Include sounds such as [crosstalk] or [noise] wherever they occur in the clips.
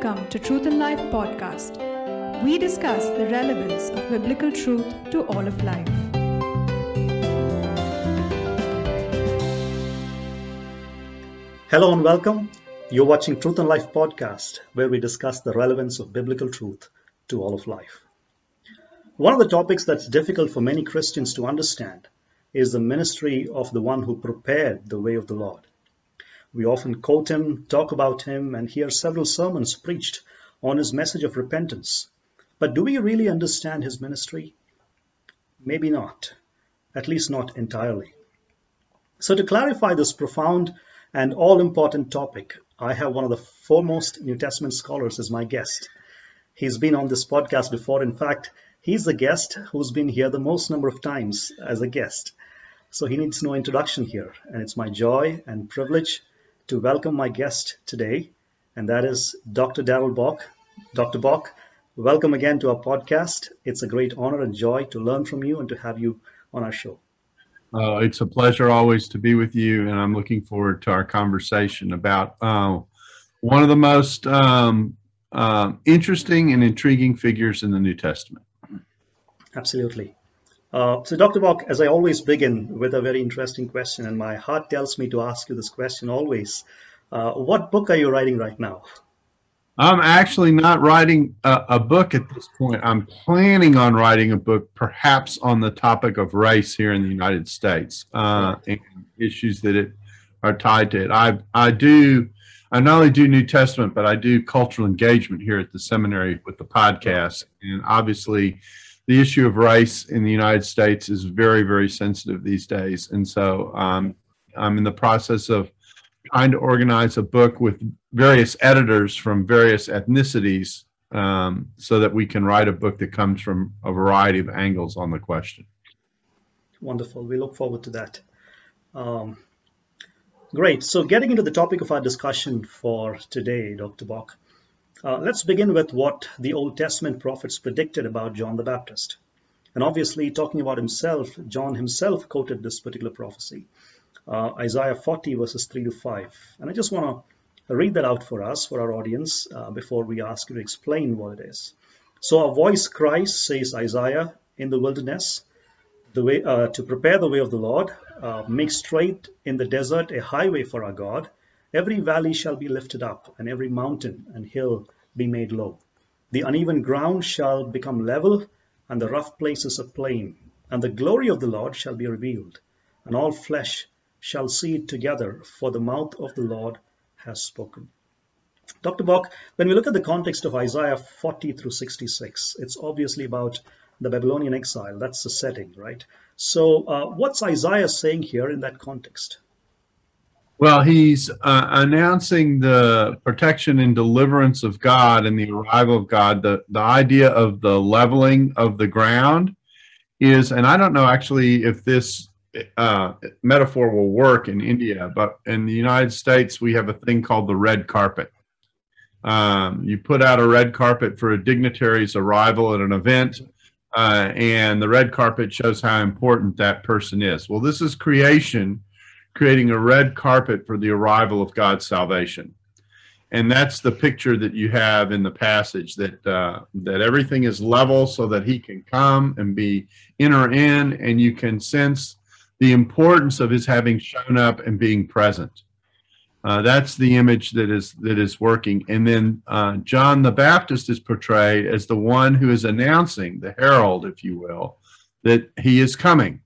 Welcome to Truth and Life podcast. We discuss the relevance of biblical truth to all of life. Hello and welcome. You're watching Truth and Life podcast, where we discuss the relevance of biblical truth to all of life. One of the topics that's difficult for many Christians to understand is the ministry of the one who prepared the way of the Lord. We often quote him, talk about him, and hear several sermons preached on his message of repentance. But do we really understand his ministry? Maybe not, at least not entirely. So, to clarify this profound and all important topic, I have one of the foremost New Testament scholars as my guest. He's been on this podcast before. In fact, he's the guest who's been here the most number of times as a guest. So he needs no introduction here. And it's my joy and privilege to welcome my guest today, and that is Dr. Darrell Bock. Dr. Bock, welcome again to our podcast. It's a great honor and joy to learn from you and to have you on our show. Uh, it's a pleasure always to be with you, and I'm looking forward to our conversation about uh, one of the most um, uh, interesting and intriguing figures in the New Testament. Absolutely. Uh, so, Dr. Bock, as I always begin with a very interesting question, and my heart tells me to ask you this question always. Uh, what book are you writing right now? I'm actually not writing a, a, book at this point. I'm planning on writing a book, perhaps on the topic of race here in the United States uh, and issues that it are tied to it. I I do. I not only do New Testament, but I do cultural engagement here at the seminary with the podcast, and obviously the issue of race in the United States is very, very sensitive these days. And so um, I'm in the process of trying to organize a book with various editors from various ethnicities um, so that we can write a book that comes from a variety of angles on the question. Wonderful. We look forward to that. Um, great. So, getting into the topic of our discussion for today, Dr. Bock. Uh, let's begin with what the Old Testament prophets predicted about John the Baptist. And obviously, talking about himself, John himself quoted this particular prophecy, uh, Isaiah 40, verses 3 to 5. And I just want to read that out for us, for our audience, uh, before we ask you to explain what it is. So, a voice cries, says Isaiah, in the wilderness, the way uh, to prepare the way of the Lord, uh, make straight in the desert a highway for our God. Every valley shall be lifted up, and every mountain and hill be made low. The uneven ground shall become level, and the rough places a plain. And the glory of the Lord shall be revealed, and all flesh shall see it together, for the mouth of the Lord has spoken. Dr. Bock, when we look at the context of Isaiah 40 through 66, it's obviously about the Babylonian exile. That's the setting, right? So, uh, what's Isaiah saying here in that context? Well, he's uh, announcing the protection and deliverance of God and the arrival of God. The, the idea of the leveling of the ground is, and I don't know actually if this uh, metaphor will work in India, but in the United States, we have a thing called the red carpet. Um, you put out a red carpet for a dignitary's arrival at an event, uh, and the red carpet shows how important that person is. Well, this is creation creating a red carpet for the arrival of God's salvation. And that's the picture that you have in the passage that uh, that everything is level so that he can come and be enter in, and you can sense the importance of his having shown up and being present. Uh, that's the image that is that is working. And then uh, John the Baptist is portrayed as the one who is announcing the herald, if you will, that he is coming.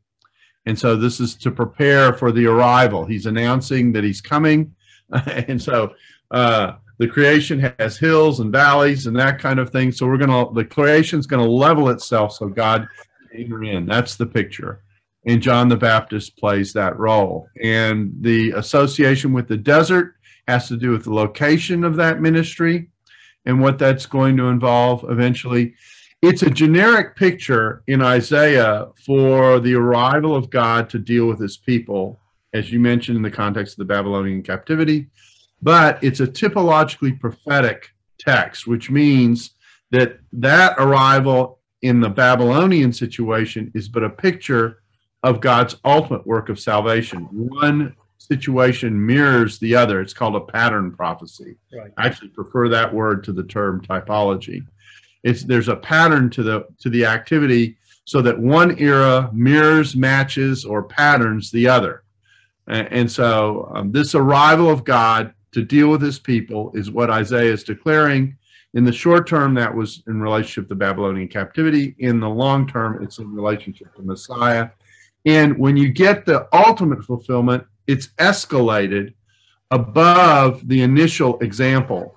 And so this is to prepare for the arrival. He's announcing that he's coming. [laughs] and so uh, the creation has hills and valleys and that kind of thing. So we're going to, the creation's going to level itself so God enter in. That's the picture. And John the Baptist plays that role. And the association with the desert has to do with the location of that ministry and what that's going to involve eventually it's a generic picture in Isaiah for the arrival of God to deal with his people, as you mentioned in the context of the Babylonian captivity. But it's a typologically prophetic text, which means that that arrival in the Babylonian situation is but a picture of God's ultimate work of salvation, one situation mirrors the other. It's called a pattern prophecy. Right. I actually prefer that word to the term typology. It's there's a pattern to the to the activity so that one era mirrors, matches, or patterns the other. And, so um, this arrival of God to deal with his people is what Isaiah is declaring. In the short term, that was in relationship to Babylonian captivity. In the long term, it's in relationship to Messiah. And when you get the ultimate fulfillment, it's escalated above the initial example.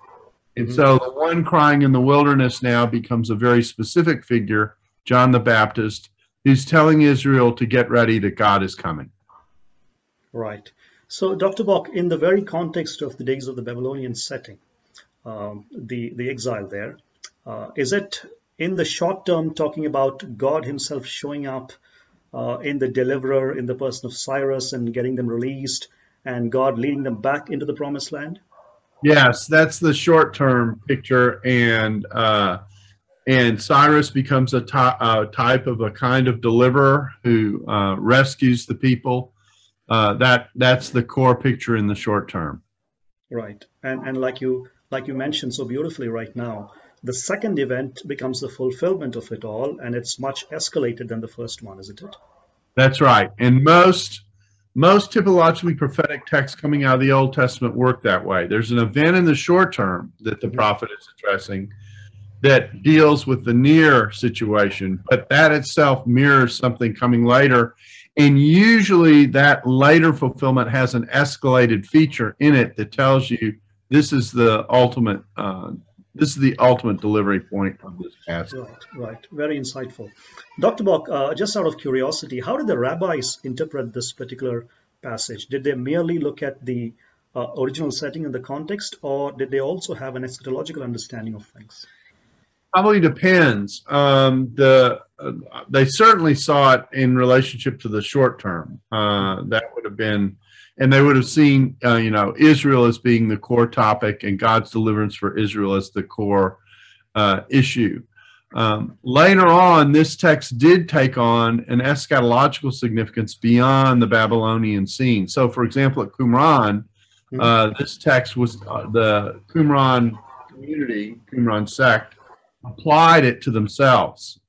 And so the one crying in the wilderness now becomes a very specific figure, John the Baptist, who's telling Israel to get ready that God is coming. Right. So, Dr. Bock, in the very context of the days of the Babylonian setting, um, the, the exile there, uh, is it in the short term talking about God Himself showing up uh, in the deliverer, in the person of Cyrus, and getting them released, and God leading them back into the promised land? Yes, that's the short term picture, and uh, and Cyrus becomes a, ty- type of a kind of deliverer who uh, rescues the people. Uh, that that's the core picture in the short term. Right, and and like you like you mentioned so beautifully right now, the second event becomes the fulfillment of it all, and it's much escalated than the first one, isn't it? That's right, and most most typologically prophetic texts coming out of the Old Testament work that way. There's an event in the short term that the prophet is addressing that deals with the near situation, but that itself mirrors something coming later. And usually that later fulfillment has an escalated feature in it that tells you this is the ultimate uh, this is the ultimate delivery point of this passage. Right, right. Very insightful. Dr. Bock, uh, just out of curiosity, how did the rabbis interpret this particular passage? Did they merely look at the uh, original setting and the context, or did they also have an eschatological understanding of things? Probably depends. Um, the uh, they certainly saw it in relationship to the short term. Uh, that would have been and they would have seen, uh, you know, Israel as being the core topic and God's deliverance for Israel as the core uh, issue. Um, later on, this text did take on an eschatological significance beyond the Babylonian scene. So, for example, at Qumran, uh, this text was uh, the Qumran community, Qumran sect, applied it to themselves.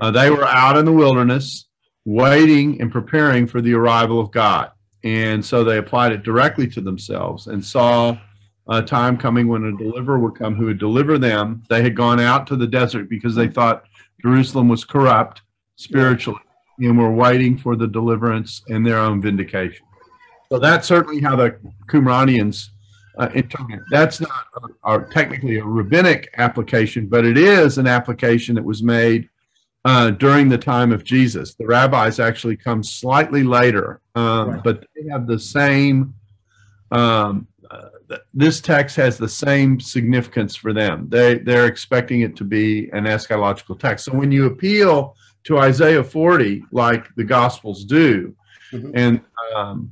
Uh, they were out in the wilderness, waiting and preparing for the arrival of God. And so they applied it directly to themselves and saw a time coming when a deliverer would come who would deliver them. They had gone out to the desert because they thought Jerusalem was corrupt spiritually and were waiting for the deliverance and their own vindication. So that's certainly how the Qumranians uh, interpret. That's not a, a, technically a rabbinic application, but it is an application that was made uh, during the time of Jesus. The rabbis actually come slightly later, um, Right. but they have the same. Um, uh, th- this text has the same significance for them. They they're expecting it to be an eschatological text. So when you appeal to Isaiah 40, like the Gospels do, Mhm. and um,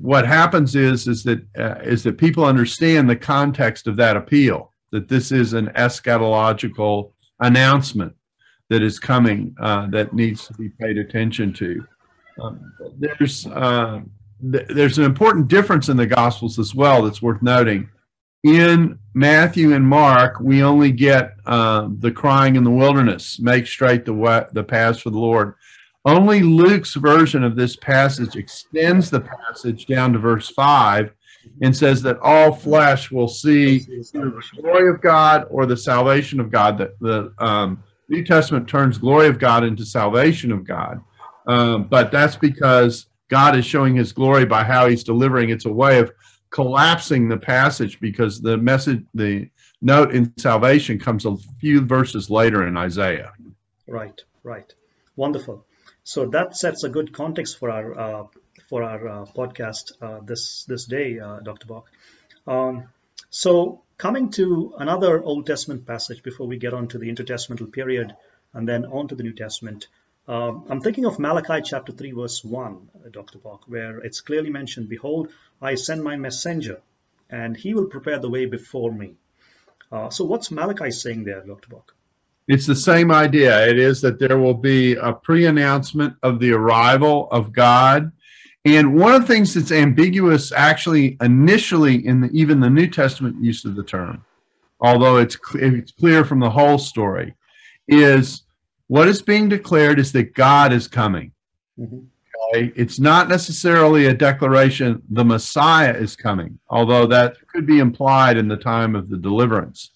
what happens is is that uh, is that people understand the context of that appeal. That this is an eschatological announcement that is coming uh, that needs to be paid attention to. Um, there's uh, th- there's an important difference in the Gospels as well that's worth noting. In Matthew and Mark, we only get um, the crying in the wilderness, make straight the wa- the paths for the Lord. Only Luke's version of this passage extends the passage down to verse five and says that all flesh will see the glory of God or the salvation of God. That the um, New Testament turns glory of God into salvation of God. Um, but that's because God is showing his glory by how he's delivering. It's a way of collapsing the passage because the message, the note in salvation comes a few verses later in Isaiah. Right, right. Wonderful. So that sets a good context for our uh, for our uh, podcast uh, this this day, uh, Dr. Bock. Um, so coming to another Old Testament passage before we get on to the intertestamental period and then on to the New Testament. Um, I'm thinking of Malachi chapter 3, verse 1, uh, Dr. Bock, where it's clearly mentioned, Behold, I send my messenger, and he will prepare the way before me. Uh, so what's Malachi saying there, Dr. Bock? It's the same idea. It is that there will be a pre announcement of the arrival of God And one of the things that's ambiguous, actually, initially in the, even the New Testament use of the term, although it's it's clear from the whole story, is what is being declared is that God is coming. Mm-hmm. Okay? It's not necessarily a declaration the Messiah is coming, although that could be implied in the time of the deliverance.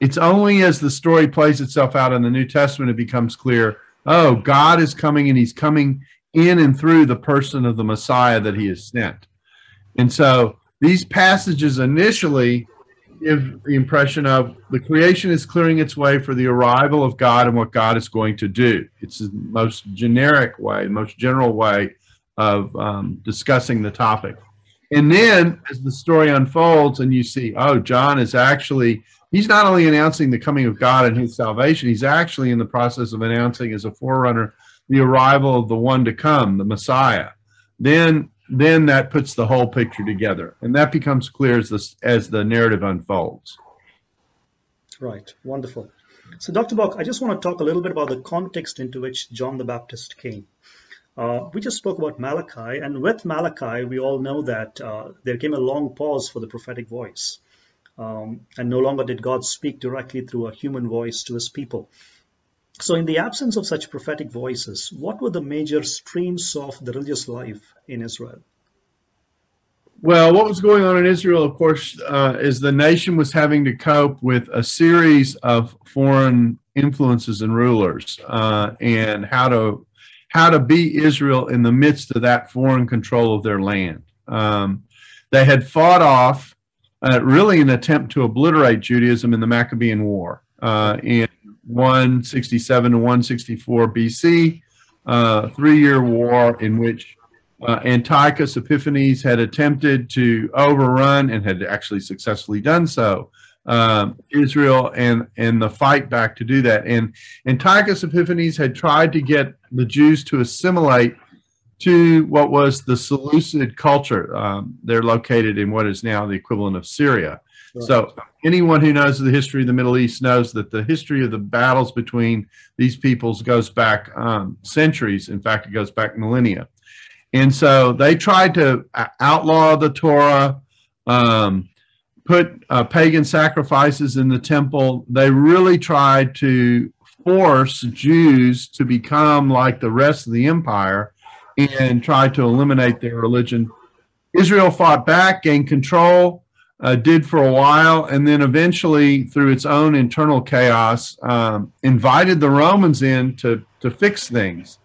It's only as the story plays itself out in the New Testament it becomes clear oh, God is coming and he's coming in and through the person of the Messiah that he has sent. And so these passages initially give the impression of the creation is clearing its way for the arrival of God and what God is going to do. It's the most generic way, the most general way of um, discussing the topic. And then as the story unfolds and you see, oh, John is actually, he's not only announcing the coming of God and his salvation, he's actually in the process of announcing as a forerunner the arrival of the one to come, the Messiah. Then then that puts the whole picture together. And that becomes clear as the, as the narrative unfolds. Right, wonderful. So, Dr. Bock, I just want to talk a little bit about the context into which John the Baptist came. Uh, we just spoke about Malachi, and with Malachi, we all know that uh, there came a long pause for the prophetic voice. Um, and no longer did God speak directly through a human voice to his people. So, in the absence of such prophetic voices, what were the major streams of the religious life in Israel? Well, what was going on in Israel, of course, uh, is the nation was having to cope with a series of foreign influences and rulers, uh, and how to how to be Israel in the midst of that foreign control of their land. Um, they had fought off uh, really an attempt to obliterate Judaism in the Maccabean War uh, in 167 to 164 BC, uh, three-year war in which uh, Antiochus Epiphanes had attempted to overrun and had actually successfully done so um, Israel and and the fight back to do that. And Antiochus Epiphanes had tried to get the Jews to assimilate to what was the Seleucid culture. Um, they're located in what is now the equivalent of Syria. Right. So anyone who knows the history of the Middle East knows that the history of the battles between these peoples goes back um, centuries. In fact, it goes back millennia. And so they tried to outlaw the Torah. Um, put uh, pagan sacrifices in the temple. They really tried to force Jews to become like the rest of the empire and try to eliminate their religion. Israel fought back, gained control, uh, did for a while, and then eventually, through its own internal chaos, um, invited the Romans in to, to fix things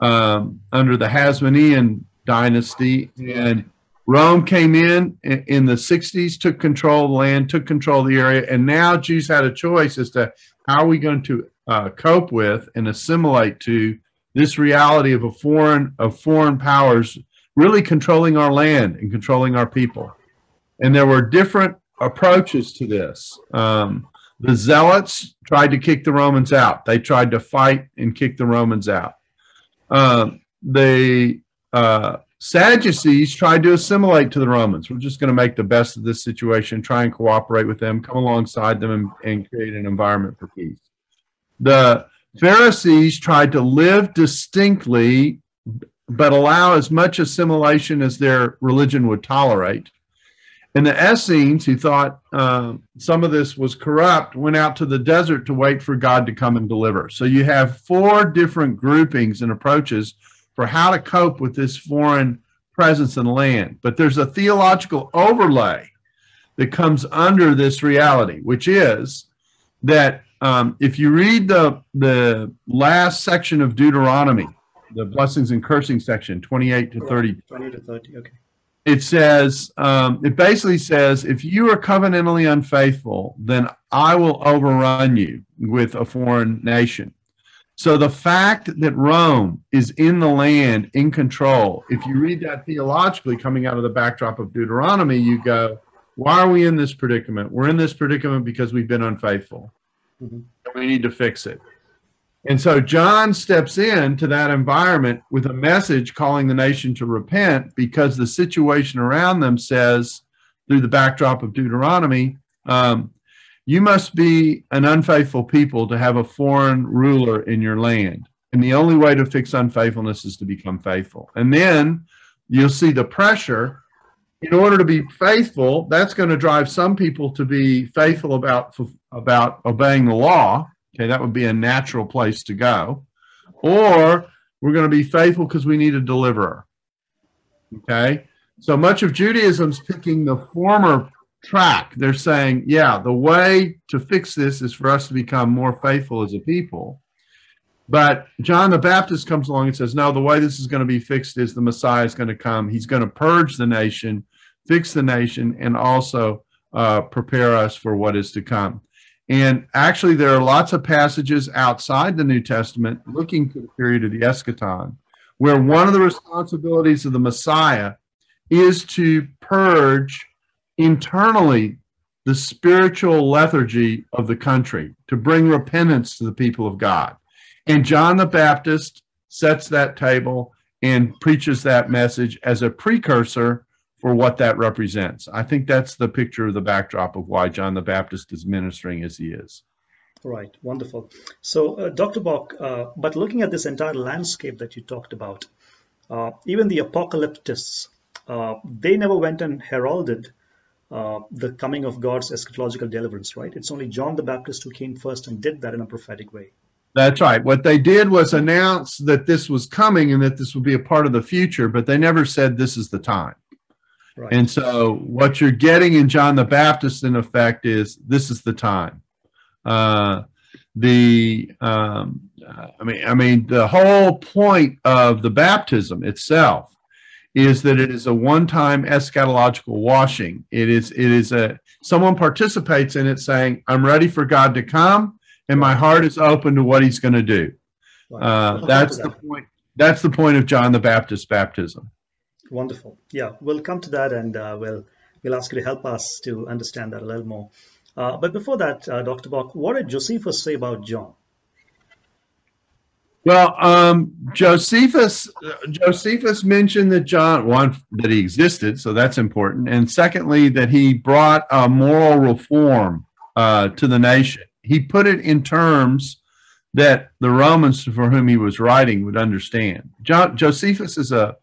um, under the Hasmonean dynasty. And Rome came in in the 60s, took control of the land, took control of the area, and now Jews had a choice as to how are we going to uh, cope with and assimilate to this reality of a foreign of foreign powers really controlling our land and controlling our people. And there were different approaches to this. Um, the Zealots tried to kick the Romans out. They tried to fight and kick the Romans out. Um, the uh, Sadducees tried to assimilate to the Romans. We're just going to make the best of this situation, try and cooperate with them, come alongside them, and, and create an environment for peace. The Pharisees tried to live distinctly, but allow as much assimilation as their religion would tolerate. And the Essenes, who thought uh, some of this was corrupt, went out to the desert to wait for God to come and deliver. So you have four different groupings and approaches for how to cope with this foreign presence in the land. But there's a theological overlay that comes under this reality, which is that um, if you read the the last section of Deuteronomy, the blessings and cursing section, 28 to 30. 20 to 30, okay. It says, um, it basically says, if you are covenantally unfaithful, then I will overrun you with a foreign nation. So the fact that Rome is in the land, in control, if you read that theologically coming out of the backdrop of Deuteronomy, you go, why are we in this predicament? We're in this predicament because we've been unfaithful. Mm-hmm. We need to fix it. And so John steps in to that environment with a message calling the nation to repent because the situation around them says, through the backdrop of Deuteronomy, um, you must be an unfaithful people to have a foreign ruler in your land. And the only way to fix unfaithfulness is to become faithful. And then you'll see the pressure. In order to be faithful, that's going to drive some people to be faithful about about obeying the law. Okay, that would be a natural place to go. Or we're going to be faithful because we need a deliverer. Okay, so much of Judaism's picking the former track. They're saying, yeah, the way to fix this is for us to become more faithful as a people. But John the Baptist comes along and says, no, the way this is going to be fixed is the Messiah is going to come. He's going to purge the nation, fix the nation, and also uh, prepare us for what is to come. And actually, there are lots of passages outside the New Testament looking to the period of the eschaton, where one of the responsibilities of the Messiah is to purge internally the spiritual lethargy of the country, to bring repentance to the people of God. And John the Baptist sets that table and preaches that message as a precursor for what that represents. I think that's the picture of the backdrop of why John the Baptist is ministering as he is. Right, wonderful. So, uh, Dr. Bock, uh, but looking at this entire landscape that you talked about, uh, even the apocalyptists, uh, they never went and heralded uh, the coming of God's eschatological deliverance, right? It's only John the Baptist who came first and did that in a prophetic way. That's right. What they did was announce that this was coming and that this would be a part of the future, but they never said this is the time. Right. And so, what you're getting in John the Baptist, in effect, is this is the time. Uh, the um, I mean, I mean, the whole point of the baptism itself is that it is a one-time eschatological washing. It is it is a someone participates in it, saying, "I'm ready for God to come, and my heart is open to what He's going to do." Uh, that's the point. That's the point of John the Baptist baptism. Wonderful. Yeah, we'll come to that and uh, we'll, we'll ask you to help us to understand that a little more. Uh, but before that, uh, Dr. Bock, what did Josephus say about John? Well, um, Josephus Josephus mentioned that John one that he existed, so that's important, and secondly that he brought a moral reform uh, to the nation. He put it in terms that the Romans for whom he was writing would understand. John, Josephus is a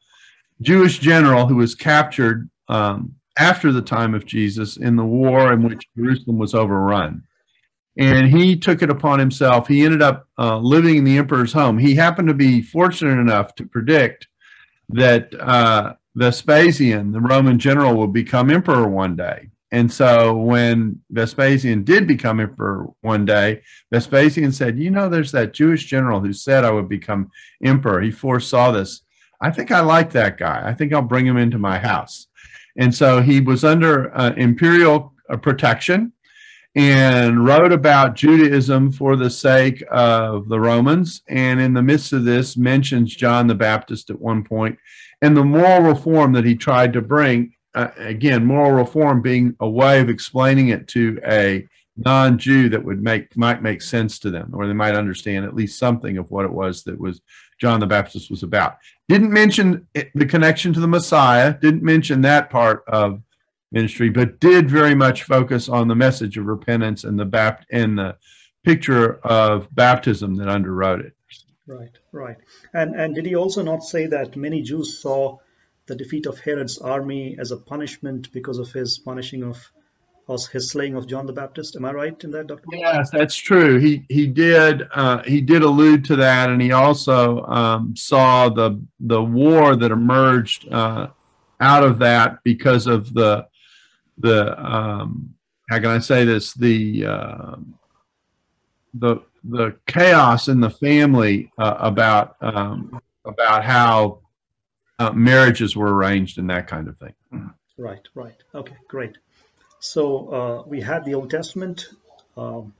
Jewish general who was captured um, after the time of Jesus in the war in which Jerusalem was overrun. And he took it upon himself. He ended up uh, living in the emperor's home. He happened to be fortunate enough to predict that uh, Vespasian, the Roman general, would become emperor one day. And so when Vespasian did become emperor one day, Vespasian said, You know, there's that Jewish general who said I would become emperor. He foresaw this. I think I like that guy. I think I'll bring him into my house. And so he was under uh, imperial uh, protection and wrote about Judaism for the sake of the Romans. And in the midst of this, mentions John the Baptist at one point and the moral reform that he tried to bring. Uh, again, moral reform being a way of explaining it to a non-Jew that would make might make sense to them, or they might understand at least something of what it was that was John the Baptist was about. Didn't mention the connection to the Messiah, didn't mention that part of ministry, but did very much focus on the message of repentance and the bapt and the picture of baptism that underwrote it. Right, right. And and did he also not say that many Jews saw the defeat of Herod's army as a punishment because of his punishing of was his slaying of John the Baptist. Am I right in that, Doctor? Yes, that's true. He he did uh, he did allude to that, and he also um, saw the the war that emerged uh, out of that because of the the um, how can I say this the uh, the the chaos in the family uh, about um, about how uh, marriages were arranged and that kind of thing. Right, right. Okay, great. So uh, we had the Old Testament, um,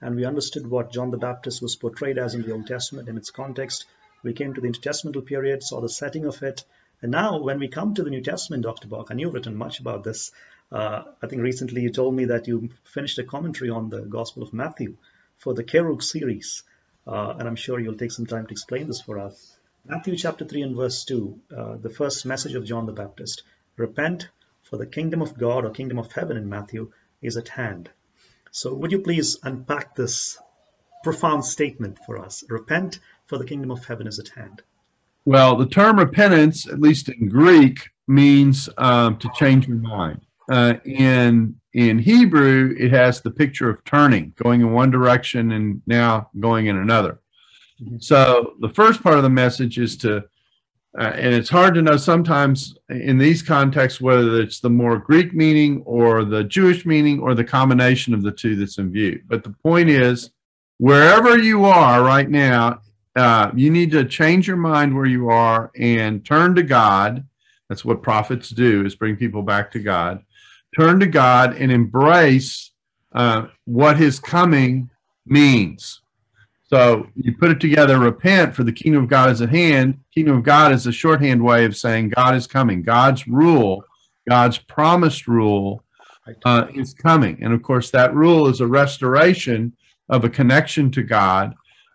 and we understood what John the Baptist was portrayed as in the Old Testament in its context. We came to the intertestamental period, saw the setting of it, and now when we come to the New Testament, Dr. Bock, and you've written much about this. Uh, I think recently you told me that you finished a commentary on the Gospel of Matthew for the Kerux series, uh, and I'm sure you'll take some time to explain this for us. Matthew chapter 3 and verse 2, uh, the first message of John the Baptist. Repent, for the kingdom of God or kingdom of heaven in Matthew is at hand. So, would you please unpack this profound statement for us? Repent, for the kingdom of heaven is at hand. Well, the term repentance, at least in Greek, means um, to change your mind. Uh, in in Hebrew, it has the picture of turning, going in one direction and now going in another. Mm-hmm. So the first part of the message is to, uh, and it's hard to know sometimes in these contexts whether it's the more Greek meaning or the Jewish meaning or the combination of the two that's in view. But the point is, wherever you are right now, uh, you need to change your mind where you are and turn to God. That's what prophets do: is bring people back to God turn to God and embrace uh, what his coming means. So you put it together, repent for the kingdom of God is at hand. Kingdom of God is a shorthand way of saying God is coming. God's rule, God's promised rule uh, is coming. And of course, that rule is a restoration of a connection to God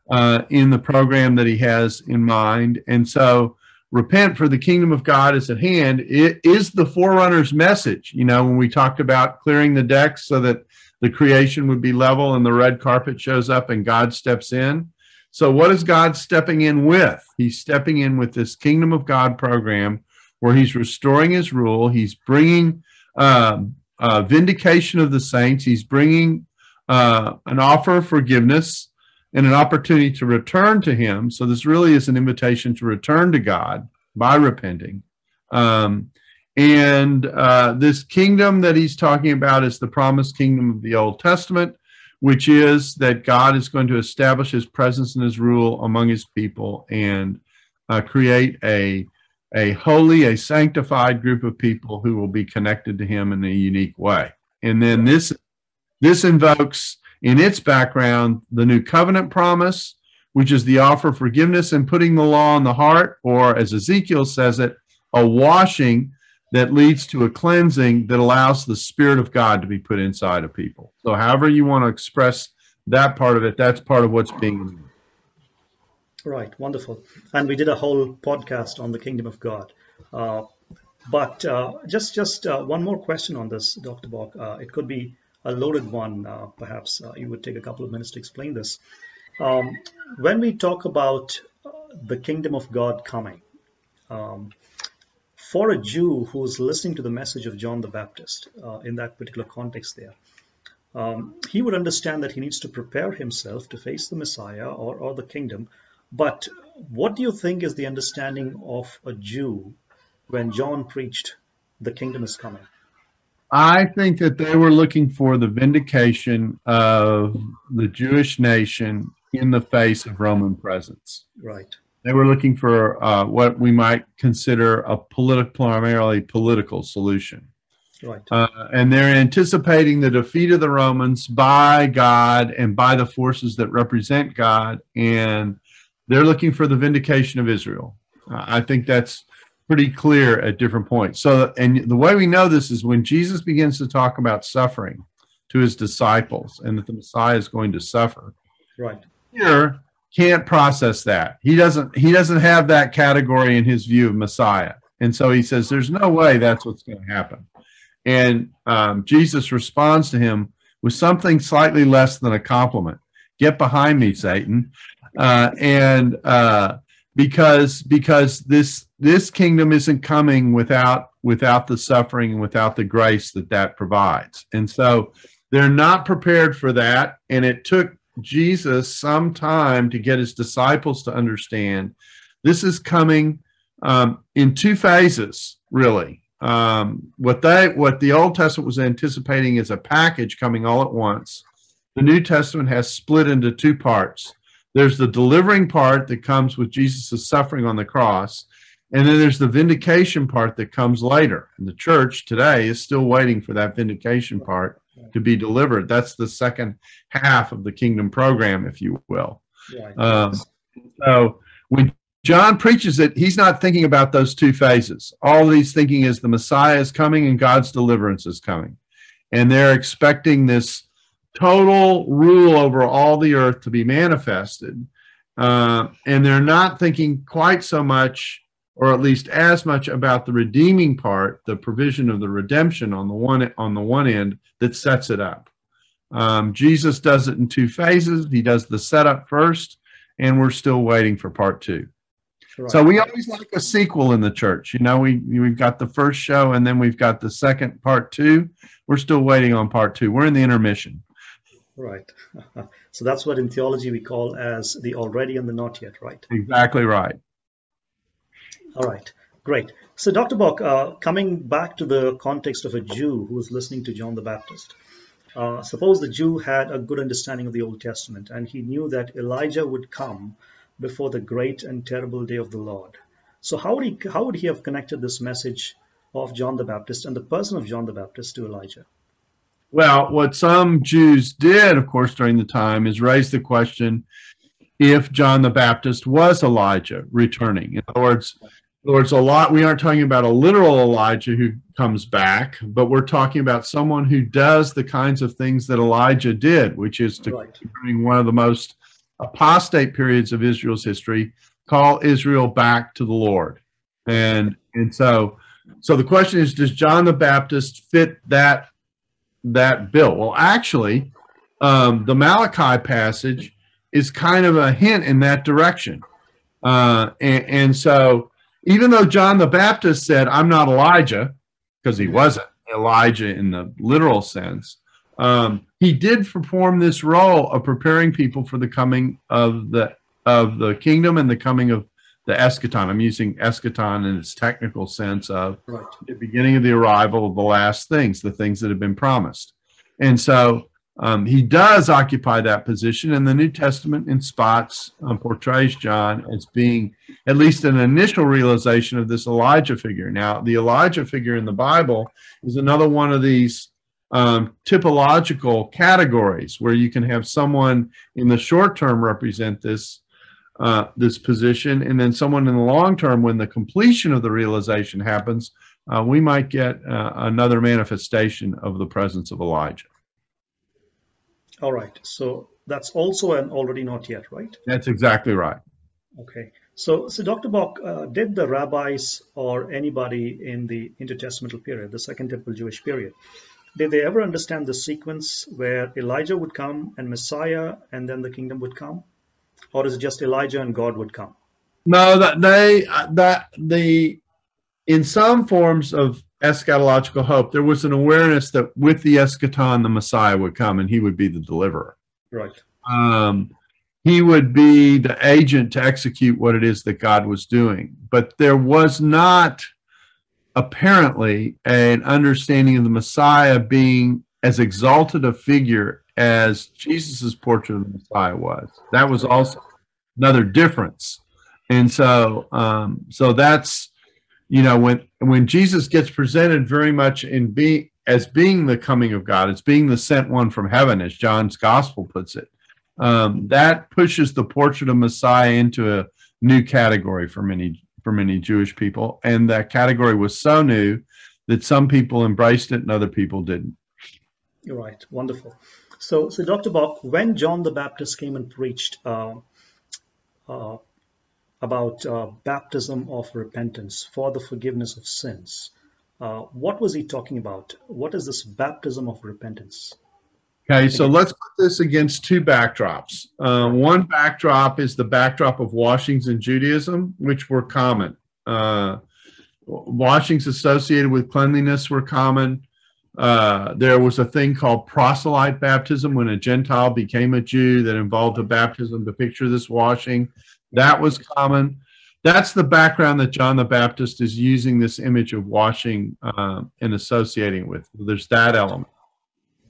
uh, in the program that he has in mind. And so repent for the kingdom of God is at hand it is the forerunner's message. You know, when we talked about clearing the decks so that the creation would be level and the red carpet shows up and God steps in. So, what is God stepping in with? He's stepping in with this kingdom of God program where he's restoring his rule. He's bringing um, uh, vindication of the saints. He's bringing uh, an offer of forgiveness and an opportunity to return to Him. So this really is an invitation to return to God by repenting. Um, and uh, this kingdom that he's talking about is the promised kingdom of the Old Testament, which is that God is going to establish his presence and his rule among his people and uh, create a, a holy, a sanctified group of people who will be connected to him in a unique way. And then this, this invokes in its background the new covenant promise, which is the offer of forgiveness and putting the law in the heart, or as Ezekiel says it, a washing that leads to a cleansing that allows the Spirit of God to be put inside of people. So, however you want to express that part of it, that's part of what's being. Right, wonderful. And we did a whole podcast on the kingdom of God. Uh, but uh, just just uh, one more question on this, Dr. Bock. Uh, it could be a loaded one. Uh, perhaps uh, you would take a couple of minutes to explain this. Um, when we talk about the kingdom of God coming, um, for a Jew who's listening to the message of John the Baptist uh, in that particular context there, um, he would understand that he needs to prepare himself to face the Messiah or, or the kingdom. But what do you think is the understanding of a Jew when John preached the kingdom is coming? I think that they were looking for the vindication of the Jewish nation in the face of Roman presence. Right. They were looking for uh, what we might consider a political, primarily political solution. Right. Uh, and they're anticipating the defeat of the Romans by God and by the forces that represent God, and they're looking for the vindication of Israel. Uh, I think that's pretty clear at different points. So, and the way we know this is when Jesus begins to talk about suffering to his disciples and that the Messiah is going to suffer. Right. Peter can't process that. He doesn't he doesn't have that category in his view of Messiah. And so he says, There's no way that's what's going to happen. And um, Jesus responds to him with something slightly less than a compliment. Get behind me, Satan. Uh, and uh, because because this this kingdom isn't coming without without the suffering and without the grace that that provides and so they're not prepared for that and it took jesus some time to get his disciples to understand. This is coming um, in two phases really. Um, what they what the old testament was anticipating is a package coming all at once. The new testament has split into two parts. There's the delivering part that comes with Jesus' suffering on the cross, and then there's the vindication part that comes later. And the church today is still waiting for that vindication part to be delivered. That's the second half of the kingdom program, if you will. Um, so when John preaches it, he's not thinking about those two phases. All he's thinking is the Messiah is coming and God's deliverance is coming. And they're expecting this total rule over all the earth to be manifested. Uh, and they're not thinking quite so much, or at least as much, about the redeeming part, the provision of the redemption on the one on the one end that sets it up. Um, Jesus does it in two phases. He does the setup first, and we're still waiting for part two. Right. So we always like a sequel in the church. You know, we we've got the first show and then we've got the second part two. We're still waiting on part two. We're in the intermission. Right. [laughs] so that's what in theology we call as the already and the not yet, right? Exactly right. All right. Great. So, Dr. Bock, uh, coming back to the context of a Jew who was listening to John the Baptist, uh, suppose the Jew had a good understanding of the Old Testament and he knew that Elijah would come before the great and terrible day of the Lord. So, how would he how would he have connected this message of John the Baptist and the person of John the Baptist to Elijah? Well, what some Jews did, of course, during the time is raise the question if John the Baptist was Elijah returning. In other words, other words, a lot we aren't talking about a literal Elijah who comes back, but we're talking about someone who does the kinds of things that Elijah did, which is to Right. during one of the most apostate periods of Israel's history, call Israel back to the Lord. And and so so the question is, does John the Baptist fit that that bill? Well, actually, um, the Malachi passage is kind of a hint in that direction. Uh, and, and so even though John the Baptist said, I'm not Elijah, because he wasn't Elijah in the literal sense, um, he did perform this role of preparing people for the coming of the of the kingdom and the coming of the eschaton. I'm using eschaton in its technical sense of Right. the beginning of the arrival of the last things, the things that have been promised. And so um, he does occupy that position, and the New Testament in spots um, portrays John as being at least an initial realization of this Elijah figure. Now, the Elijah figure in the Bible is another one of these um, typological categories where you can have someone in the short term represent this uh, this position, and then someone in the long term, when the completion of the realization happens, uh, we might get uh, another manifestation of the presence of Elijah. All right. So that's also an already not yet, right? That's exactly right. Okay. So, so Dr. Bock, uh, did the rabbis or anybody in the intertestamental period, the Second Temple Jewish period, did they ever understand the sequence where Elijah would come and Messiah and then the kingdom would come? Or is it just Elijah and God would come? No, that they that the in some forms of eschatological hope, there was an awareness that with the eschaton, the Messiah would come and he would be the deliverer. Right. um, he would be the agent to execute what it is that God was doing. But there was not apparently an understanding of the Messiah being as exalted a figure as Jesus's portrait of the Messiah was. That was also another difference. And so, um, so that's you know when when Jesus gets presented very much in being as being the coming of God, as being the sent one from heaven, as John's gospel puts it um, that pushes the portrait of Messiah into a new category for many for many Jewish people, and that category was so new that some people embraced it and other people didn't. You're right. Wonderful. So, so Dr. Bock, when John the Baptist came and preached uh, uh, about uh, baptism of repentance for the forgiveness of sins, uh, what was he talking about? What is this baptism of repentance? Okay, so let's put this against two backdrops. Uh, one backdrop is the backdrop of washings in Judaism, which were common. Uh, washings associated with cleanliness were common. Uh, there was a thing called proselyte baptism when a Gentile became a Jew that involved a baptism to picture this washing. That was common. That's the background that John the Baptist is using this image of washing uh, and associating with. There's that element.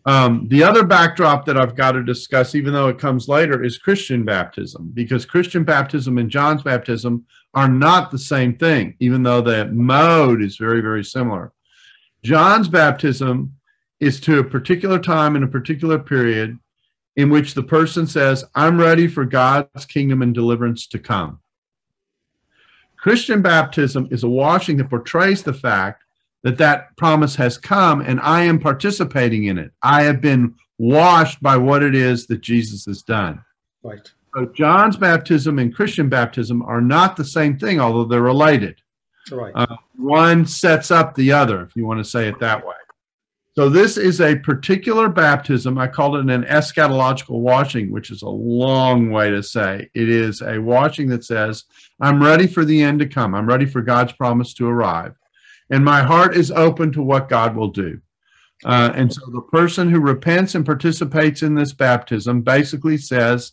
Um, the other backdrop that I've got to discuss, even though it comes later, is Christian baptism, because Christian baptism and John's baptism are not the same thing, even though the mode is very, very similar. John's baptism is to a particular time in a particular period in which the person says, I'm ready for God's kingdom and deliverance to come. Christian baptism is a washing that portrays the fact that that promise has come and I am participating in it. I have been washed by what it is that Jesus has done. Right. So John's baptism and Christian baptism are not the same thing, although they're related. Right. Uh, one sets up the other, if you want to say it that way. So this is a particular baptism. I called it an eschatological washing, which is a long way to say. It is a washing that says, I'm ready for the end to come. I'm ready for God's promise to arrive. And my heart is open to what God will do. Uh, and so the person who repents and participates in this baptism basically says,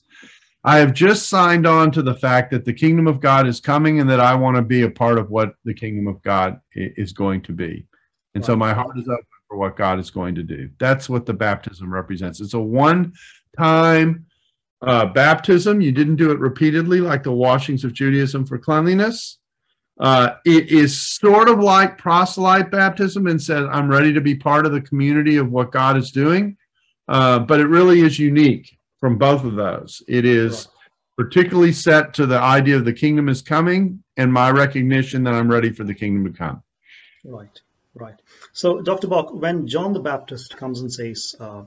I have just signed on to the fact that the kingdom of God is coming and that I want to be a part of what the kingdom of God is going to be. And so my heart is open for what God is going to do. That's what the baptism represents. It's a one time uh, baptism. You didn't do it repeatedly like the washings of Judaism for cleanliness. Uh, it is sort of like proselyte baptism and says, I'm ready to be part of the community of what God is doing. Uh, but it really is unique from both of those. It is particularly set to the idea of the kingdom is coming and my recognition that I'm ready for the kingdom to come. Right, right. So, Dr. Bock, when John the Baptist comes and says, uh,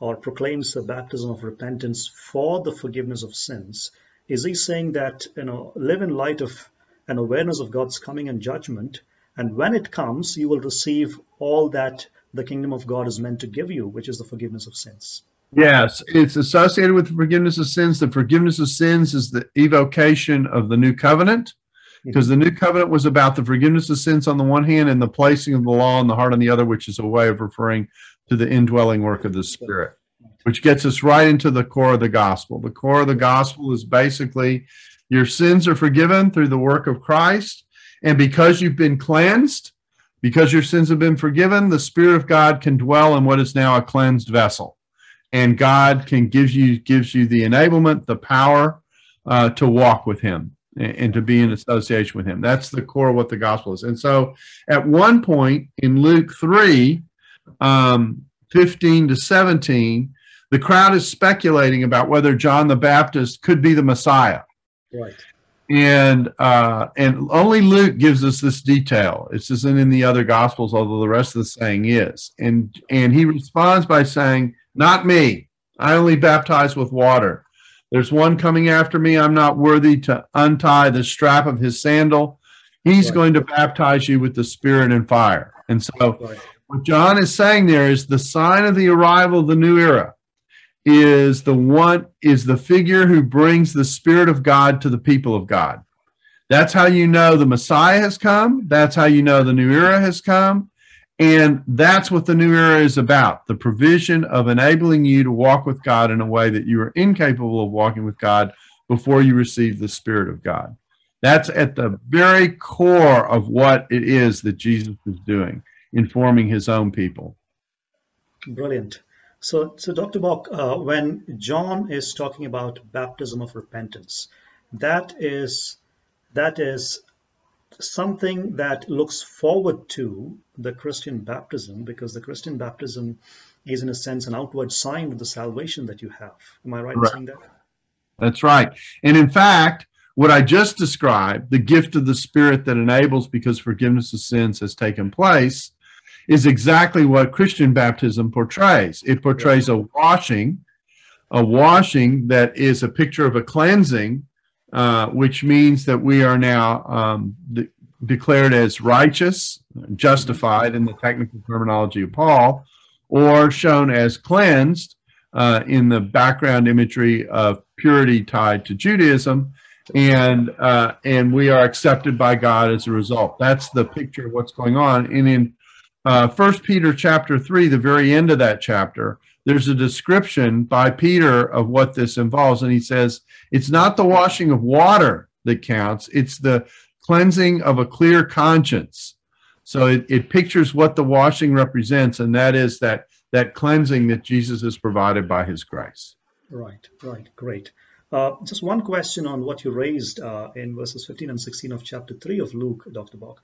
or proclaims the baptism of repentance for the forgiveness of sins, is he saying that, you know, live in light of an awareness of God's coming and judgment. And when it comes, you will receive all that the kingdom of God is meant to give you, which is the forgiveness of sins. Yes, it's associated with the forgiveness of sins. The forgiveness of sins is the evocation of the new covenant, because the new covenant was about the forgiveness of sins on the one hand and the placing of the law in the heart on the other, which is a way of referring to the indwelling work of the Spirit, which gets us right into the core of the gospel. The core of the gospel is basically your sins are forgiven through the work of Christ. And because you've been cleansed, because your sins have been forgiven, the Spirit of God can dwell in what is now a cleansed vessel. And God can give you gives you the enablement, the power uh, to walk with Him and, to be in association with Him. That's the core of what the gospel is. And so, at one point in Luke three, um, 15 to 17, the crowd is speculating about whether John the Baptist could be the Messiah. Right. And uh, and only Luke gives us this detail. It isn't in the other gospels, although the rest of the saying is. And and he responds by saying, Not me. I only baptize with water. There's one coming after me. I'm not worthy to untie the strap of his sandal. He's right. going to baptize you with the Spirit and fire. And so, right. what John is saying there is the sign of the arrival of the new era is the one is the figure who brings the spirit of God to the people of God. That's how you know the Messiah has come. That's how you know the new era has come. And that's what the new era is about the provision of enabling you to walk with God in a way that you are incapable of walking with God before you receive the Spirit of God. That's at the very core of what it is that Jesus is doing, informing his own people. Brilliant. So, so Dr. Bock, uh, when John is talking about baptism of repentance, that is that is something that looks forward to the Christian baptism because the Christian baptism is in a sense an outward sign of the salvation that you have. Am I right, right. in saying that? That's right. And in fact, what I just described, the gift of the Spirit that enables because forgiveness of sins has taken place, is exactly what Christian baptism portrays. It portrays a washing, a washing that is a picture of a cleansing, uh, which means that we are now um, de- declared as righteous, justified in the technical terminology of Paul, or shown as cleansed uh, in the background imagery of purity tied to Judaism. And uh, and we are accepted by God as a result. That's the picture of what's going on. And in uh, First Peter chapter three, the very end of that chapter, there's a description by Peter of what this involves, and he says it's not the washing of water that counts; it's the cleansing of a clear conscience. So it, it pictures what the washing represents, and that is that that cleansing that Jesus has provided by His grace. Right, right, great. Uh, just one question on what you raised uh, in verses 15 and 16 of chapter 3 of Luke, Dr. Bock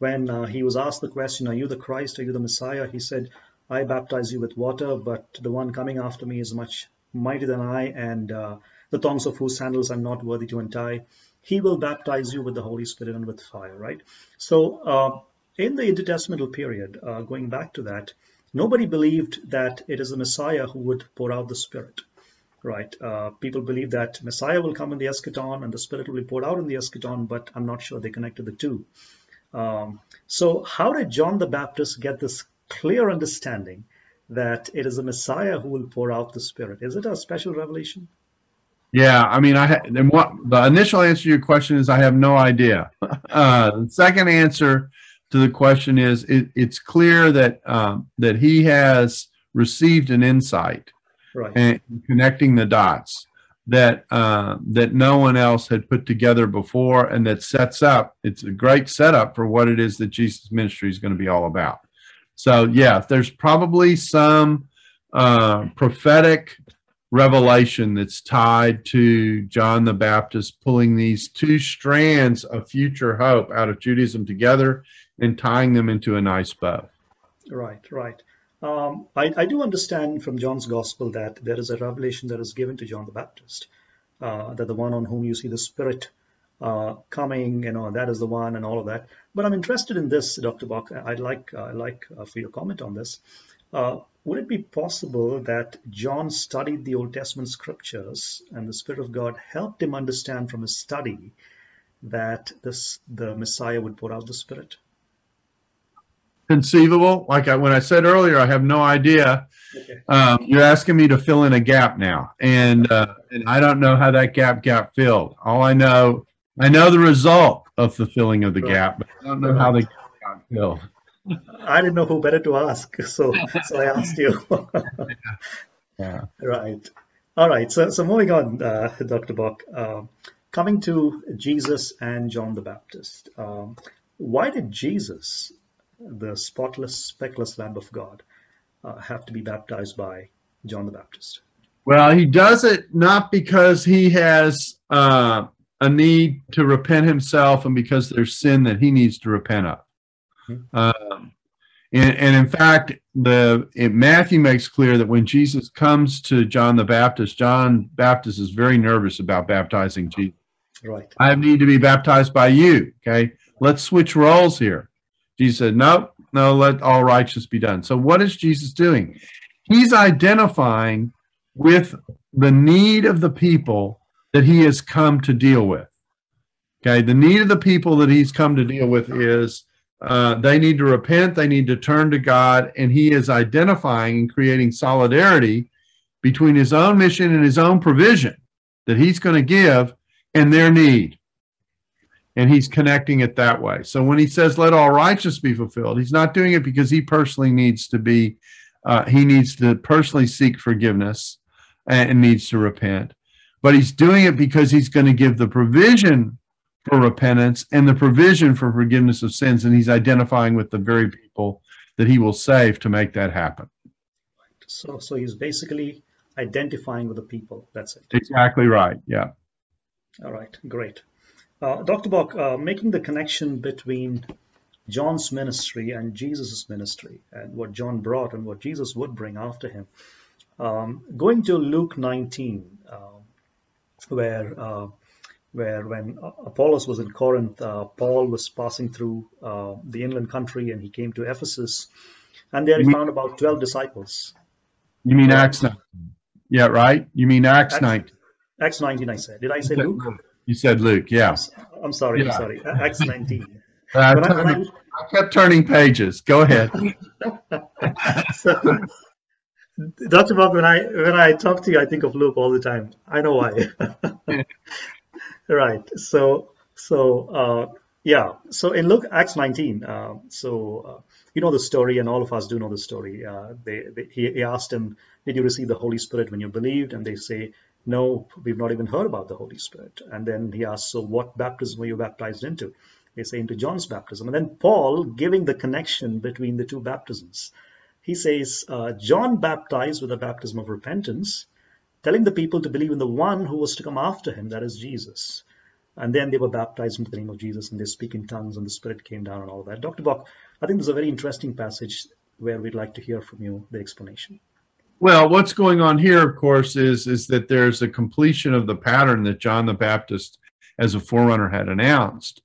when uh, he was asked the question, Are you the Christ? Are you the Messiah? He said, I baptize you with water, but the one coming after me is much mightier than I, and uh, the thongs of whose sandals I'm not worthy to untie. He will baptize you with the Holy Spirit and with fire, right? So, uh, in the intertestamental period, uh, going back to that, nobody believed that it is the Messiah who would pour out the Spirit right? Uh, people believe that Messiah will come in the eschaton and the Spirit will be poured out in the eschaton, but I'm not sure they connected the two. Um, so, how did John the Baptist get this clear understanding that it is the Messiah who will pour out the Spirit. Is it a special revelation? Yeah, I mean, I ha- and what the initial answer to your question is I have no idea. Uh, the second answer to the question is it, it's clear that um, that he has received an insight Right. and connecting the dots that uh, that no one else had put together before, and that sets up. It's a great setup for what it is that Jesus' ministry is going to be all about. So, yeah, there's probably some uh, prophetic revelation that's tied to John the Baptist pulling these two strands of future hope out of Judaism together and tying them into a nice bow. Right, right. Um, I, I do understand from John's Gospel that there is a revelation that is given to John the Baptist, uh, that the one on whom you see the Spirit uh, coming, you know, that is the one, and all of that. But I'm interested in this, Dr. Bock. I'd like, I'd like uh, for your comment on this. Uh, would it be possible that John studied the Old Testament scriptures and the Spirit of God helped him understand from his study that this the Messiah would pour out the Spirit? Conceivable, like I, when I said earlier, I have no idea. Okay. Um, you're asking me to fill in a gap now, and uh, and I don't know how that gap got filled. All I know, I know the result of the filling of the gap, but I don't know how the gap got filled. I didn't know who better to ask, so so I asked you. [laughs] Yeah. Right. All right. So so moving on, uh, Dr. Bock. Um, coming to Jesus and John the Baptist. Um, why did Jesus, the spotless, speckless Lamb of God, uh, have to be baptized by John the Baptist? Well, he does it not because he has uh, a need to repent himself and because there's sin that he needs to repent of. Mhm. Um, and, and in fact, the it, Matthew makes clear that when Jesus comes to John the Baptist, John Baptist is very nervous about baptizing Jesus. Right. I need to be baptized by you. Okay, let's switch roles here. Jesus said, No, no, let all righteous be done. So, what is Jesus doing? He's identifying with the need of the people that he has come to deal with. Okay, the need of the people that he's come to deal with is uh, they need to repent, they need to turn to God, and he is identifying and creating solidarity between his own mission and his own provision that he's going to give and their need. And he's connecting it that way. So when he says, let all righteous be fulfilled, he's not doing it because he personally needs to be, uh, he needs to personally seek forgiveness and needs to repent. But he's doing it because he's going to give the provision for repentance and the provision for forgiveness of sins. And he's identifying with the very people that he will save to make that happen. So so he's basically identifying with the people. That's it. Exactly right. Yeah. All right, great. Uh, Dr. Bock, uh, making the connection between John's ministry and Jesus' ministry and what John brought and what Jesus would bring after him. Um, going to Luke 19, uh, where uh, where when Apollos was in Corinth, uh, Paul was passing through uh, the inland country and he came to Ephesus, and there he We- found about 12 disciples. You mean Acts 19? Yeah, right? You mean Acts Acts- 19? Acts 19, I said. Did I say Luke? You said Luke, yeah. I'm sorry, I'm sorry. Acts 19. Uh, [laughs] I- I- I kept turning pages. Go ahead. so, [laughs] Dr. Bob, when I when I talk to you, I think of Luke all the time. I know why. [laughs] right. So so uh, yeah. So in Luke Acts 19, uh, so uh, you know the story, and all of us do know the story. Uh, they, they he, he asked him, "Did you receive the Holy Spirit when you believed?" And they say, "No, we've not even heard about the Holy Spirit." And then he asks, "So what baptism were you baptized into?" They say into John's baptism. And then Paul giving the connection between the two baptisms he says, uh, John baptized with the baptism of repentance, telling the people to believe in the one who was to come after him, that is Jesus. And then they were baptized into the name of Jesus and they speak in tongues and the Spirit came down and all that. Dr. Bock, I think there's a very interesting passage where we'd like to hear from you the explanation. Well, what's going on here, of course, is is that there's a completion of the pattern that John the Baptist, as a forerunner, had announced.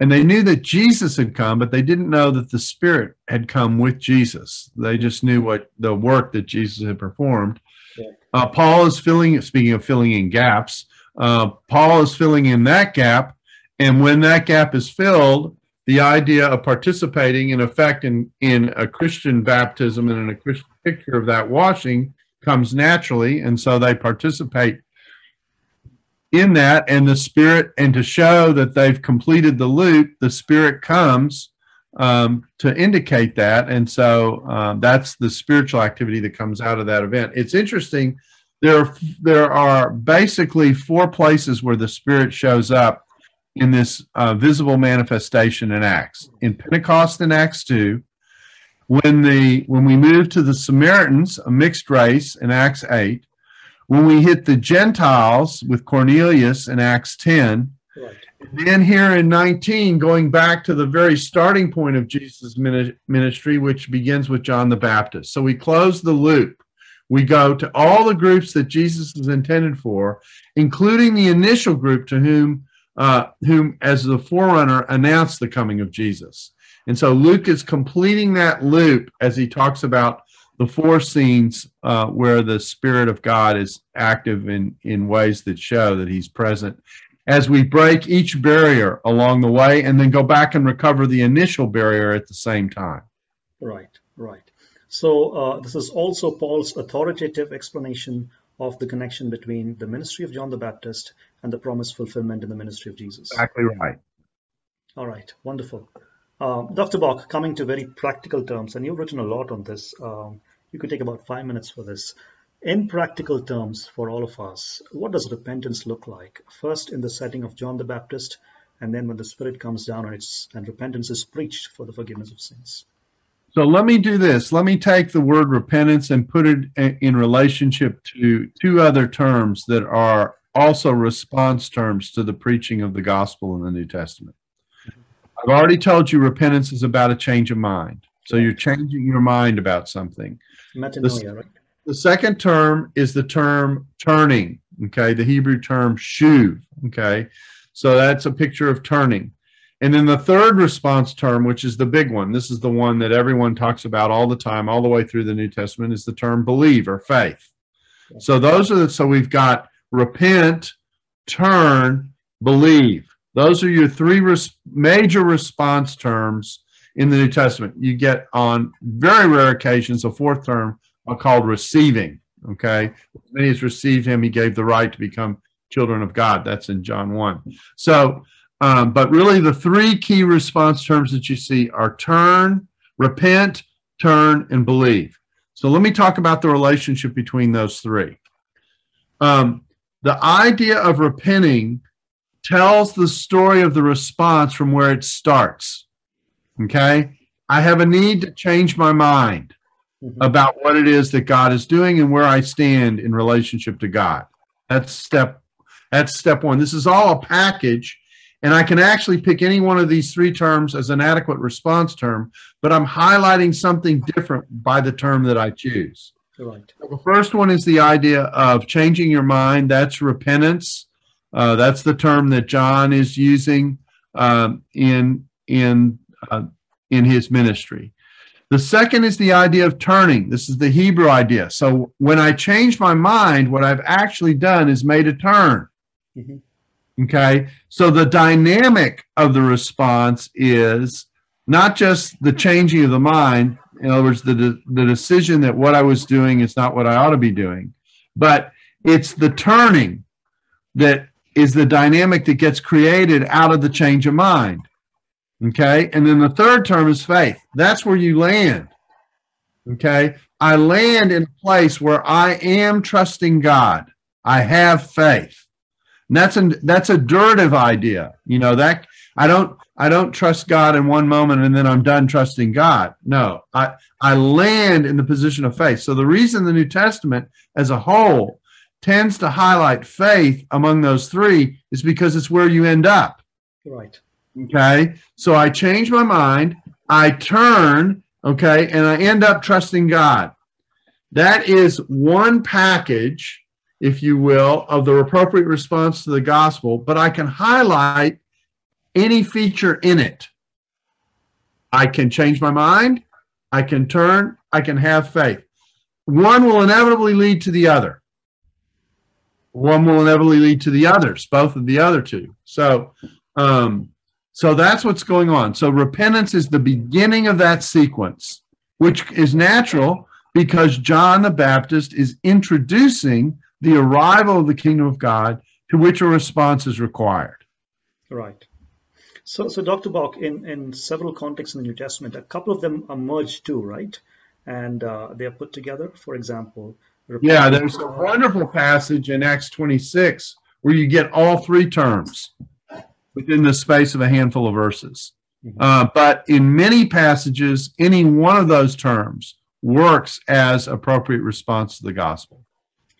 And they knew that Jesus had come, but they didn't know that the Spirit had come with Jesus. They just knew what the work that Jesus had performed. Yeah. Uh, Paul is filling, speaking of filling in gaps, uh, Paul is filling in that gap. And when that gap is filled, the idea of participating in effect in, in a Christian baptism and in a Christian picture of that washing comes naturally. And so they participate in that and the spirit and to show that they've completed the loop the spirit comes um, to indicate that. And so um, that's the spiritual activity that comes out of that event. It's interesting there there are basically four places where the spirit shows up in this uh, visible manifestation in acts. In pentecost in acts 2 when the when we move to the samaritans a mixed race in acts 8 when we hit the Gentiles with Cornelius in Acts 10, right. and then here in 19, going back to the very starting point of Jesus' ministry, which begins with John the Baptist. So we close the loop. We go to all the groups that Jesus is intended for, including the initial group to whom, uh, whom as the forerunner announced the coming of Jesus. And so Luke is completing that loop as he talks about the four scenes uh, where the Spirit of God is active in, in ways that show that He's present as we break each barrier along the way and then go back and recover the initial barrier at the same time. Right, right. So, uh, this is also Paul's authoritative explanation of the connection between the ministry of John the Baptist and the promised fulfillment in the ministry of Jesus. Exactly right. All right, wonderful. Uh, Dr. Bock, coming to very practical terms, and you've written a lot on this. Um, you could take about five minutes for this. In practical terms, for all of us, what does repentance look like? First, in the setting of John the Baptist, and then when the Spirit comes down and it's and repentance is preached for the forgiveness of sins. So let me do this. Let me take the word repentance and put it in relationship to two other terms that are also response terms to the preaching of the gospel in the New Testament. I've already told you repentance is about a change of mind. So you're changing your mind about something. Metanoia, the, right? The second term is the term turning, okay? The Hebrew term shuv, okay? So that's a picture of turning. And then the third response term, which is the big one, this is the one that everyone talks about all the time, all the way through the New Testament, is the term believe or faith. So those are the, so we've got repent, turn, believe. Those are your three res, major response terms in the New Testament. You get on very rare occasions a fourth term called receiving. Okay. When he's received him, he gave the right to become children of God. That's in John 1. So, um, but really the three key response terms that you see are turn, repent, turn, and believe. So let me talk about the relationship between those three. Um, the idea of repenting tells the story of the response from where it starts. Okay. I have a need to change my mind mm-hmm. about what it is that God is doing and where I stand in relationship to God. That's step that's step one. This is all a package, and I can actually pick any one of these three terms as an adequate response term, but I'm highlighting something different by the term that I choose. Right. So the first one is the idea of changing your mind. That's repentance. Uh, that's the term that John is using um, in in uh, in his ministry. The second is the idea of turning. This is the Hebrew idea. So when I change my mind, what I've actually done is made a turn. Mm-hmm. Okay. So the dynamic of the response is not just the changing of the mind, in other words, the, the decision that what I was doing is not what I ought to be doing, but it's the turning that is the dynamic that gets created out of the change of mind. Okay. And then the third term is faith. That's where you land. Okay. I land in a place where I am trusting God. I have faith. And that's a that's a durative idea. You know, that I don't I don't trust God in one moment and then I'm done trusting God. No, I I land in the position of faith. So the reason the New Testament as a whole tends to highlight faith among those three is because it's where you end up. Right. Okay. So I change my mind, I turn, okay, and I end up trusting God. That is one package, if you will, of the appropriate response to the gospel, but I can highlight any feature in it. I can change my mind, I can turn, I can have faith. One will inevitably lead to the other. One will inevitably lead to the others, both of the other two. So, um, So that's what's going on. So repentance is the beginning of that sequence, which is natural because John the Baptist is introducing the arrival of the kingdom of God to which a response is required. Right. So, so Dr. Bock, in, in several contexts in the New Testament, a couple of them are merged too, right? And uh, they are put together. For example, yeah, there's a wonderful passage in Acts 26 where you get all three terms within the space of a handful of verses. Mm-hmm. Uh, but in many passages, any one of those terms works as appropriate response to the gospel.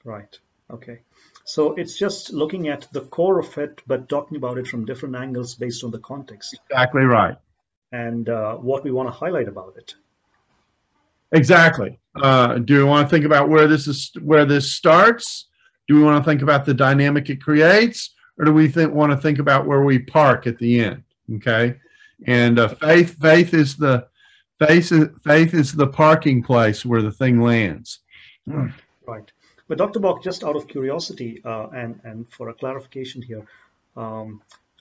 Right. Okay. So it's just looking at the core of it, but talking about it from different angles based on the context. Exactly right. And uh, what we want to highlight about it. Exactly. Uh, do we want to think about where this is, where this starts? Do we want to think about the dynamic it creates, or do we think, want to think about where we park at the end? Okay. And uh, faith, faith is the faith, is, faith is the parking place where the thing lands. Right. But Dr. Bock, just out of curiosity uh, and, and for a clarification here, um,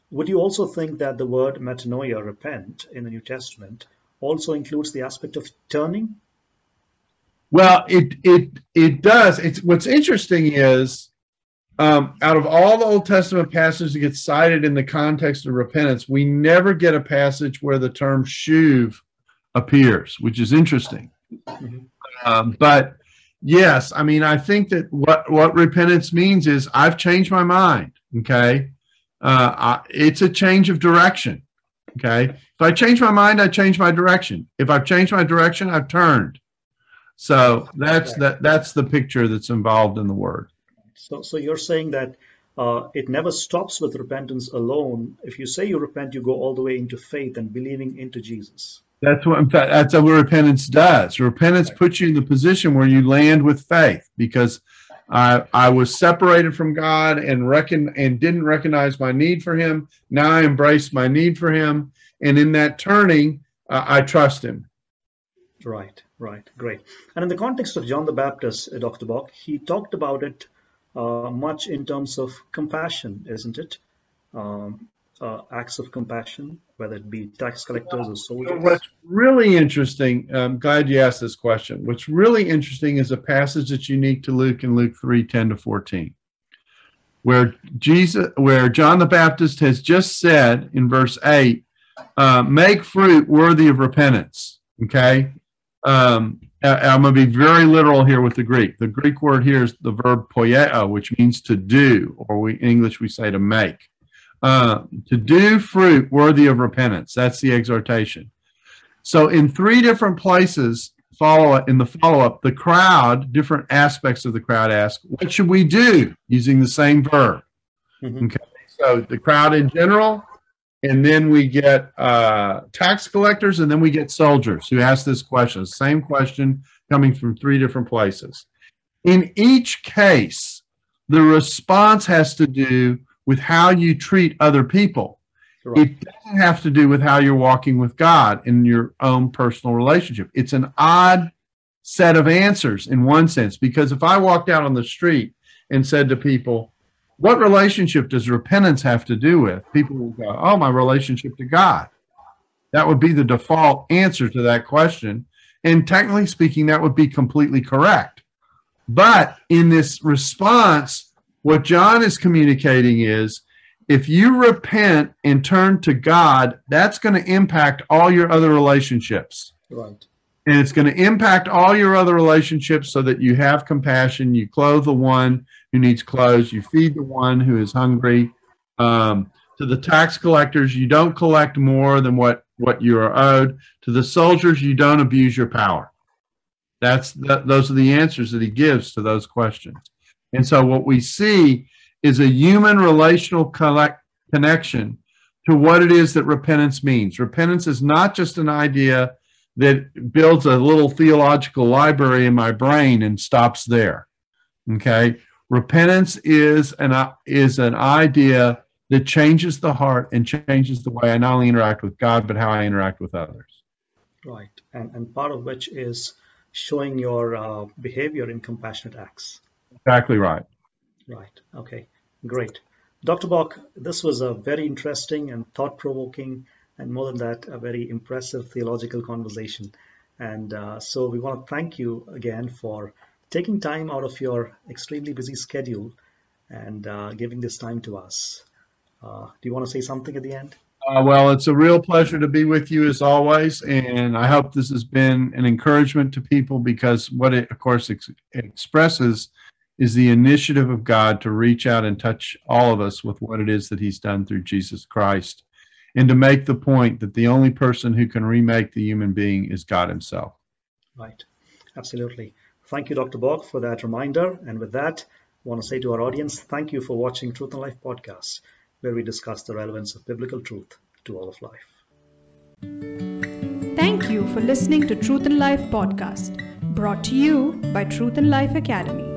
would you also think that the word metanoia, repent, in the New Testament also includes the aspect of turning? Well, it it it does. It's what's interesting is um, out of all the Old Testament passages that get cited in the context of repentance, we never get a passage where the term shuv appears, which is interesting. Mm-hmm. Um, but yes, I mean, I think that what what repentance means is I've changed my mind. Okay, uh, I, it's a change of direction. Okay, if I change my mind, I change my direction. If I've changed my direction, I've turned. So that's that that's the picture that's involved in the word. So so you're saying that uh, it never stops with repentance alone. If you say you repent, you go all the way into faith and believing into Jesus. That's what in fact that's what repentance does. Repentance puts you in the position where you land with faith because I I was separated from God and reckon and didn't recognize my need for Him. Now I embrace my need for Him, and in that turning, uh, I trust Him. Right, right, great. And in the context of John the Baptist, uh, Dr. Bock, he talked about it uh, much in terms of compassion, isn't it? Um, uh, acts of compassion, whether it be tax collectors or soldiers. What's really interesting, I'm glad you asked this question. What's really interesting is a passage that's unique to Luke in Luke 3 10 to 14, where Jesus, where John the Baptist has just said in verse 8, uh, make fruit worthy of repentance. Okay. Um, I'm going to be very literal here with the Greek. The Greek word here is the verb poieo, which means to do, or we, in English we say to make. Uh, to do fruit worthy of repentance. That's the exhortation. So, in three different places, follow in the follow up, the crowd, different aspects of the crowd ask, "What should we do?" Using the same verb. Mm-hmm. Okay. So the crowd in general, and then we get uh, tax collectors, and then we get soldiers who ask this question, same question coming from three different places. In each case, the response has to do with how you treat other people. It doesn't have to do with how you're walking with God in your own personal relationship. It's an odd set of answers in one sense, because if I walked out on the street and said to people, what relationship does repentance have to do with? People will go, Oh, my relationship to God. That would be the default answer to that question. And technically speaking, that would be completely correct. But in this response, what John is communicating is if you repent and turn to God, that's going to impact all your other relationships. Right. And it's going to impact all your other relationships so that you have compassion, you clothe the one who needs clothes, you feed the one who is hungry. Um, to the tax collectors, you don't collect more than what, what you are owed. To the soldiers, you don't abuse your power. That's the, those are the answers that he gives to those questions. And so what we see is a human relational collect, connection to what it is that repentance means. Repentance is not just an idea that builds a little theological library in my brain and stops there. Okay? Repentance is an is an idea that changes the heart and changes the way I not only interact with God but how I interact with others. Right, and and part of which is showing your uh, behavior in compassionate acts. Exactly right. Right. Okay. Great. Dr. Bock, this was a very interesting and thought provoking, and more than that, a very impressive theological conversation. And uh, so we want to thank you again for taking time out of your extremely busy schedule and uh, giving this time to us. Uh, do you want to say something at the end? Uh, well, it's a real pleasure to be with you as always, and I hope this has been an encouragement to people because what it, of course, ex- expresses is the initiative of God to reach out and touch all of us with what it is that He's done through Jesus Christ, and to make the point that the only person who can remake the human being is God Himself. Right, absolutely. Thank you, Dr. Bock, for that reminder. And with that, I want to say to our audience, thank you for watching Truth and Life podcast, where we discuss the relevance of biblical truth to all of life. Thank you for listening to Truth and Life podcast, brought to you by Truth and Life Academy.